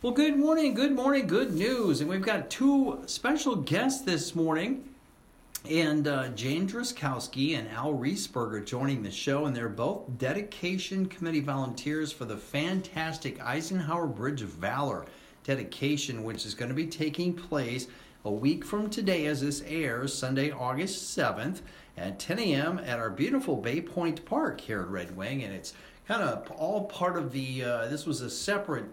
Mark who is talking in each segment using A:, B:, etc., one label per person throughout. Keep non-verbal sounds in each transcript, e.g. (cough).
A: Well, good morning, good morning, good news. And we've got two special guests this morning. And uh, Jane Druskowski and Al Riesberger joining the show, and they're both dedication committee volunteers for the fantastic Eisenhower Bridge of Valor dedication, which is going to be taking place a week from today as this airs, Sunday, August 7th at 10 a.m. at our beautiful Bay Point Park here at Red Wing. And it's kind of all part of the, uh, this was a separate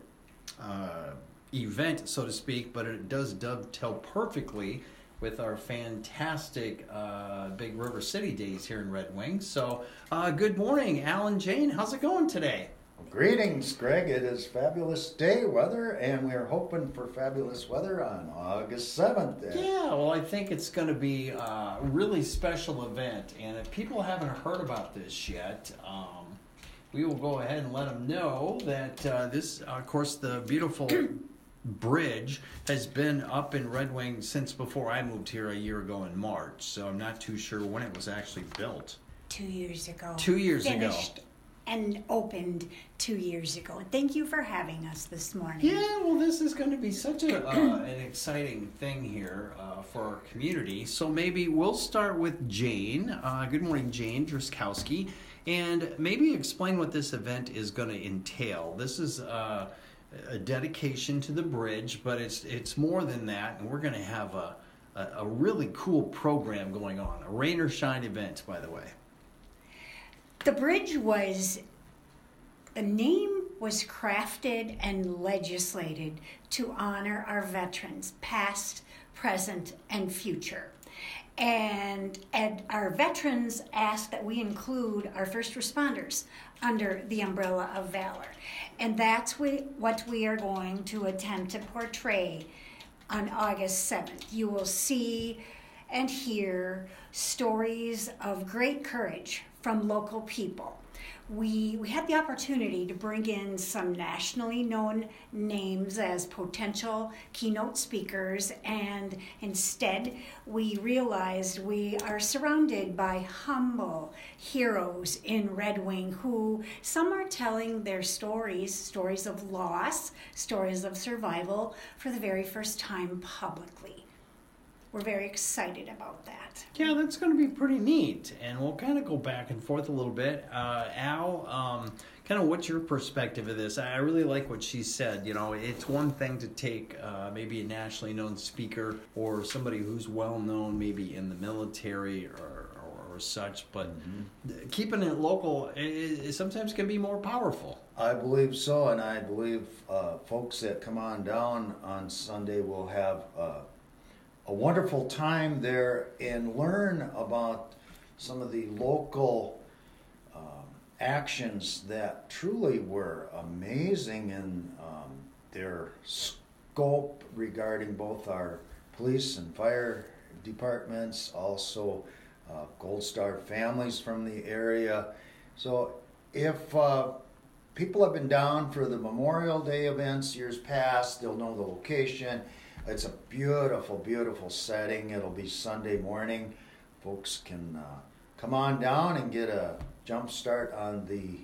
A: uh, event, so to speak, but it does dovetail perfectly with our fantastic uh, Big River City days here in Red Wing. So, uh, good morning, Alan Jane. How's it going today?
B: Greetings, Greg. It is fabulous day weather, and we're hoping for fabulous weather on August 7th.
A: Yeah, well, I think it's going to be a really special event, and if people haven't heard about this yet, um, we will go ahead and let them know that uh, this, of course, the beautiful (clears throat) bridge has been up in Red Wing since before I moved here a year ago in March, so I'm not too sure when it was actually built.
C: Two years ago.
A: Two years ago.
C: Finished and opened two years ago. Thank you for having us this morning.
A: Yeah, well, this is going to be such a, uh, an exciting thing here uh, for our community. So maybe we'll start with Jane. Uh, good morning, Jane Druskowski. And maybe explain what this event is going to entail. This is uh, a dedication to the bridge, but it's it's more than that, and we're going to have a, a, a really cool program going on, a rain or shine event, by the way.
C: The bridge was, the name was crafted and legislated to honor our veterans, past, present, and future. And, our veterans ask that we include our first responders under the umbrella of valor. And that's we, what we are going to attempt to portray on August 7th. You will see and hear stories of great courage from local people we, we had the opportunity to bring in some nationally known names as potential keynote speakers, and instead we realized we are surrounded by humble heroes in Red Wing who some are telling their stories, stories of loss, stories of survival, for the very first time publicly we're very excited about that.
A: Yeah, that's going to be pretty neat. And we'll kind of go back and forth a little bit. Uh, Al, um, kind of what's your perspective of this? I really like what she said. You know, it's one thing to take uh, maybe a nationally known speaker or somebody who's well known, maybe in the military or, or, or such, but mm-hmm. keeping it local it, it sometimes can be more powerful.
B: I believe so, and I believe uh, folks that come on down on Sunday will have uh, a wonderful time there and learn about some of the local um, actions that truly were amazing in um, their scope regarding both our police and fire departments, also uh, Gold Star families from the area. So if uh, people have been down for the Memorial Day events years past, they'll know the location it's a beautiful, beautiful setting. It'll be Sunday morning. Folks can uh, come on down and get a jump start on the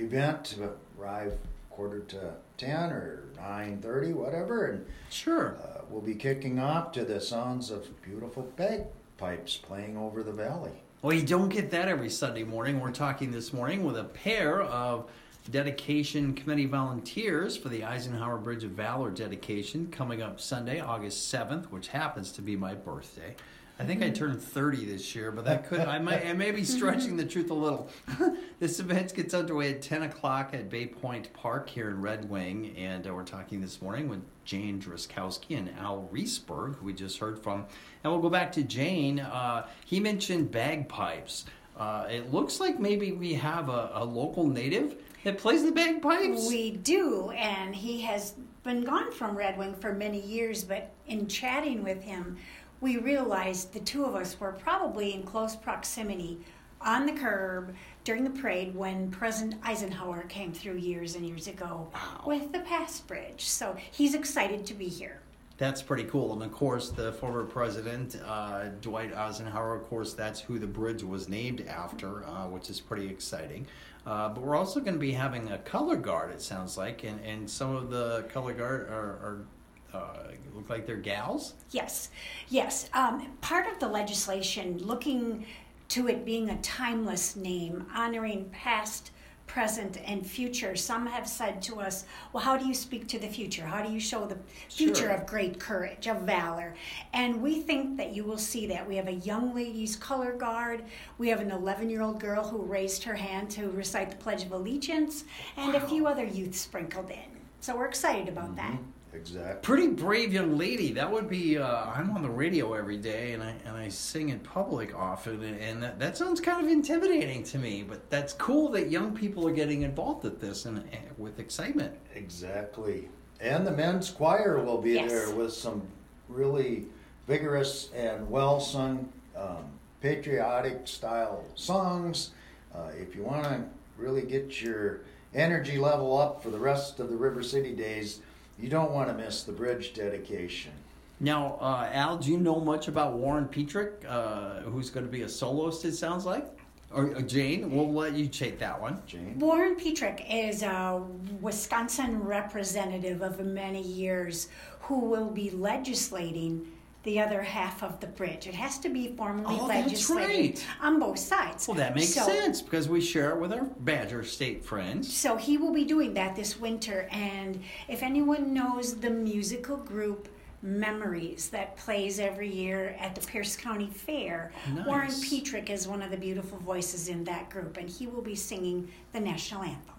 B: event to arrive quarter to 10 or 9.30 whatever and
A: sure
B: uh, we'll be kicking off to the sounds of beautiful bagpipes playing over the valley
A: well you don't get that every sunday morning we're talking this morning with a pair of dedication committee volunteers for the Eisenhower Bridge of Valor dedication coming up Sunday, August 7th, which happens to be my birthday. I think I turned 30 this year, but that could I might I may be stretching the truth a little. (laughs) this event gets underway at 10 o'clock at Bay Point Park here in Red Wing, and uh, we're talking this morning with Jane Druskowski and Al Reesberg, who we just heard from. And we'll go back to Jane. Uh, he mentioned bagpipes. Uh, it looks like maybe we have a, a local native that plays the bagpipes?
C: We do, and he has been gone from Red Wing for many years, but in chatting with him, we realized the two of us were probably in close proximity on the curb during the parade when President Eisenhower came through years and years ago
A: wow.
C: with the Pass Bridge. So he's excited to be here.
A: That's pretty cool. And of course, the former president, uh, Dwight Eisenhower, of course, that's who the bridge was named after, uh, which is pretty exciting. Uh, but we're also going to be having a color guard, it sounds like, and, and some of the color guard are, are uh, look like they're gals.
C: Yes, yes. Um, part of the legislation looking to it being a timeless name, honoring past present and future. Some have said to us, well, how do you speak to the future? How do you show the future
A: Sure.
C: of great courage, of valor? And we think that you will see that. We have a young ladies color guard. We have an 11 year old girl who raised her hand to recite the Pledge of Allegiance, and a few other youth sprinkled in. So we're excited about that. Mm-hmm.
B: Exactly.
A: Pretty brave young lady. That would be. Uh, I'm on the radio every day, and I and I sing in public often, and that, that sounds kind of intimidating to me. But that's cool that young people are getting involved with this and, and with excitement.
B: Exactly. And the men's choir will be
C: Yes.
B: there with some really vigorous and well sung um, patriotic style songs. Uh, if you want to really get your energy level up for the rest of the River City days, you don't want to miss the bridge dedication.
A: Now, uh, Al, do you know much about Warren Petryk, uh, who's going to be a soloist? It sounds like, or uh, Jane. We'll let you take that one.
B: Jane?
C: Warren Petryk is a Wisconsin representative of many years who will be legislating the other half of the bridge. It has to be formally
A: Oh,
C: legislated
A: right.
C: on both sides.
A: Well, that makes
C: So-
A: sense because we share it with our Badger State friends.
C: So he will be doing that this winter. And if anyone knows the musical group Memories that plays every year at the Pierce County Fair,
A: Nice.
C: Warren Petryk is one of the beautiful voices in that group, and he will be singing the national anthem.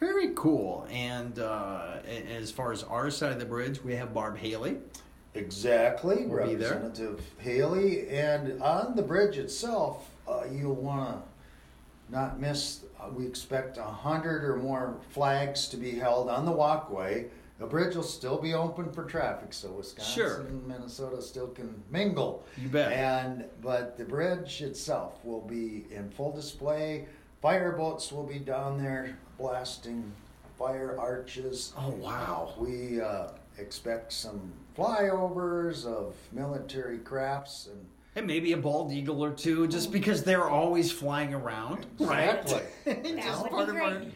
A: Very cool. And uh, as far as our side of the bridge, we have Barb Haley.
B: Exactly,
A: We'll.
B: Representative Haley. And on the bridge itself, uh, you'll want to not miss. Uh, we expect a hundred or more flags to be held on the walkway. The bridge will still be open for traffic, so Wisconsin
A: Sure.
B: and Minnesota still can mingle.
A: You bet.
B: And but the bridge itself will be in full display. Fire boats will be down there blasting fire arches.
A: Oh, wow.
B: We uh, expect some flyovers of military crafts and
A: And maybe a bald eagle or two, just because they're always flying around,
B: Exactly. (laughs)
A: right? Just part of our. (laughs)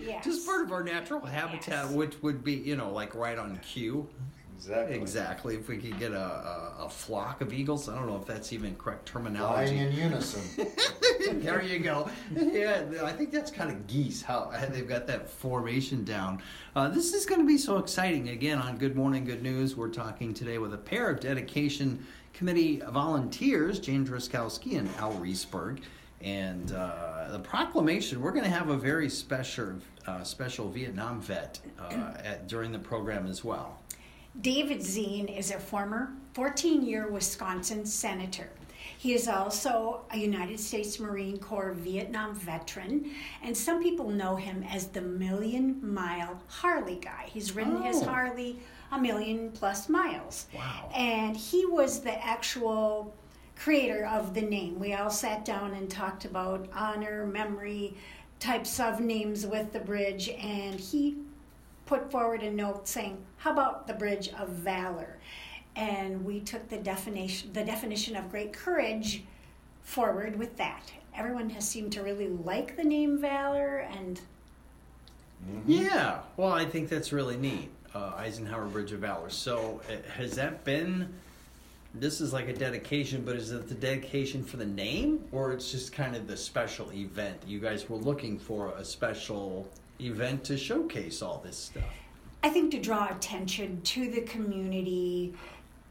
C: Yes.
A: just part of our natural habitat,
C: Yes.
A: which would be, you know, like right on cue.
B: Exactly
A: Exactly. If we could get a, a, a flock of eagles, I don't know if that's even correct terminology.
B: flying
A: terminology.
B: in unison. (laughs)
A: there you go. Yeah, I think that's kind of geese how they've got that formation down. Uh, this is going to be so exciting. Again, on Good Morning Good News, we're talking today with a pair of dedication committee volunteers, Jane Druskowski and Al Reesberg. And uh, the proclamation, we're going to have a very special, uh, special Vietnam vet uh, at, during the program as well.
C: David Zien is a former 14 year Wisconsin senator. He is also a United States Marine Corps Vietnam veteran, and some people know him as the Million Mile Harley Guy. He's ridden his
A: Oh.
C: Harley a million plus miles.
A: Wow.
C: And he was the actual creator of the name. We all sat down and talked about honor, memory, types of names with the bridge, and he put forward a note saying, "How about the bridge of valor?" And we took the definition the definition of great courage forward with that. Everyone has seemed to really like the name Valor, and
A: Yeah, well, I think that's really neat. Uh, Eisenhower Bridge of Valor. So, uh, has that been? This is like a dedication, but is it the dedication for the name, or it's just kind of the special event? You guys were looking for a special event to showcase all this stuff.
C: I think to draw attention to the community,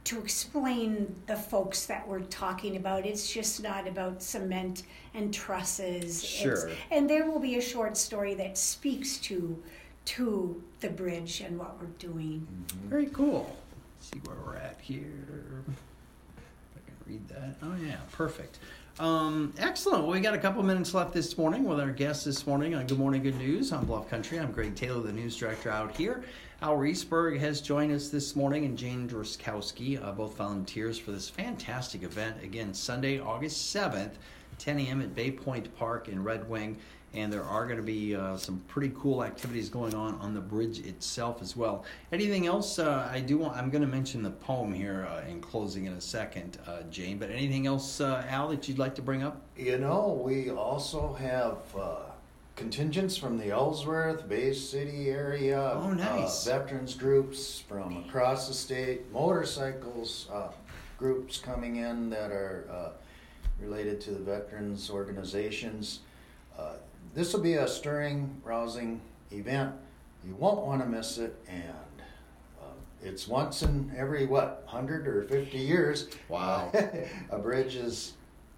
C: to explain the folks that we're talking about. It's just not about cement and trusses. It's-
A: Sure.
C: and there will be a short story that speaks to to the bridge and what we're doing. Mm-hmm.
A: Very cool. Let's see where we're at here. If (laughs) I can read that. Oh yeah, perfect. Um, excellent. Well, we got a couple minutes left this morning with our guest this morning on Good Morning Good News on Bluff Country. I'm Greg Taylor, the news director out here. Al Reesberg has joined us this morning, and Jane Druskowski, uh, both volunteers for this fantastic event. Again, Sunday, August 7th, 10 a.m. at Bay Point Park in Red Wing. And there are going to be uh, some pretty cool activities going on on the bridge itself as well. Anything else? Uh, I do want. I'm going to mention the poem here uh, in closing in a second, uh, Jane. But anything else, uh, Al, that you'd like to bring up?
B: You know, we also have uh, contingents from the Ellsworth, Bay City area.
A: Oh, nice.
B: Uh, veterans groups from across the state, motorcycles uh, groups coming in that are uh, related to the veterans organizations. This will be a stirring, rousing event. You won't want to miss it, and uh, it's once in every what, hundred or fifty years.
A: Wow. (laughs)
B: a bridge is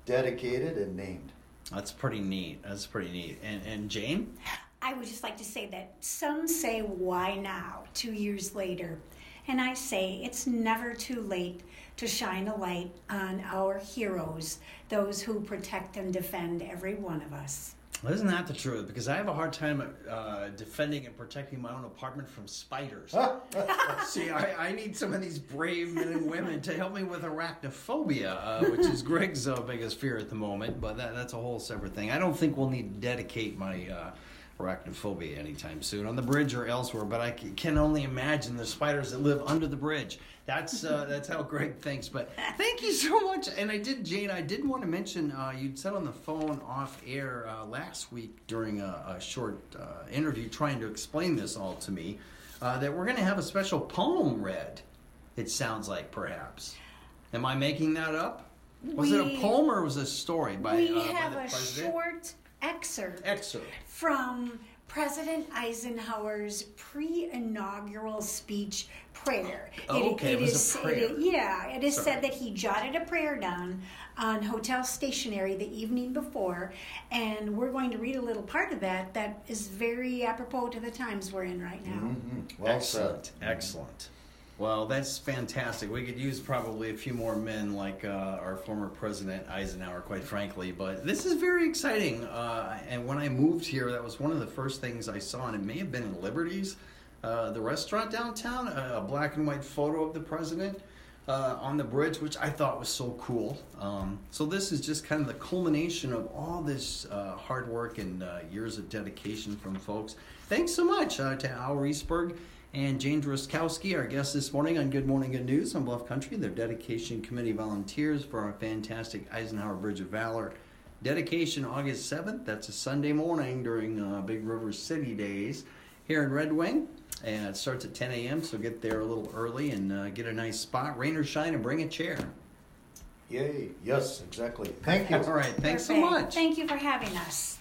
B: dedicated and named.
A: That's pretty neat. That's pretty neat. And and Jane,
C: I would just like to say that some say, why now, two years later? And I say, it's never too late to shine a light on our heroes, those who protect and defend every one of us.
A: Well, isn't that the truth? Because I have a hard time uh, defending and protecting my own apartment from spiders. (laughs) See, I, I need some of these brave men and women to help me with arachnophobia, uh, which is Greg's uh, biggest fear at the moment. But that, that's a whole separate thing. I don't think we'll need to dedicate my uh, arachnophobia anytime soon on the bridge or elsewhere. But I can only imagine the spiders that live under the bridge. That's uh, (laughs) that's how Greg thinks. But thank you so much. And I did, Jane. I did want to mention uh, you'd said on the phone off air uh, last week during a, a short uh, interview trying to explain this all to me uh, that we're going to have a special poem read. It sounds like perhaps. Am I making that up? Was it a poem or was it a story by,
C: we
A: uh, by
C: have
A: the
C: a short excerpt
A: excerpt.
C: from President Eisenhower's pre-inaugural speech prayer.
A: Oh, Okay, it was a prayer.
C: it- yeah, it is
A: Sorry.
C: said that he jotted a prayer down on hotel stationery the evening before, and we're going to read a little part of that that is very apropos to the times we're in right now.
B: Mhm. Well
A: excellent,
B: said.
A: excellent. Well, that's fantastic. We could use probably a few more men like uh, our former president Eisenhower, quite frankly. But this is very exciting. Uh, and when I moved here, that was one of the first things I saw, and it may have been in Liberties, uh, the restaurant downtown, a, black and white photo of the president. Uh, on the bridge, which I thought was so cool. Um, so this is just kind of the culmination of all this uh, hard work and uh, years of dedication from folks. Thanks so much to Al Reesberg and Jane Druskowski, our guest this morning on Good Morning Good News on Bluff Country. Their dedication committee volunteers for our fantastic Eisenhower Bridge of Valor dedication August 7th. That's a Sunday morning during uh, Big River City Days here in Red Wing. And it starts at 10 a.m., so get there a little early and uh, get a nice spot, rain or shine, and bring a chair.
B: Yay. Yes, exactly. Thank you. (laughs)
A: All right, thanks so much.
C: Thank you for having us.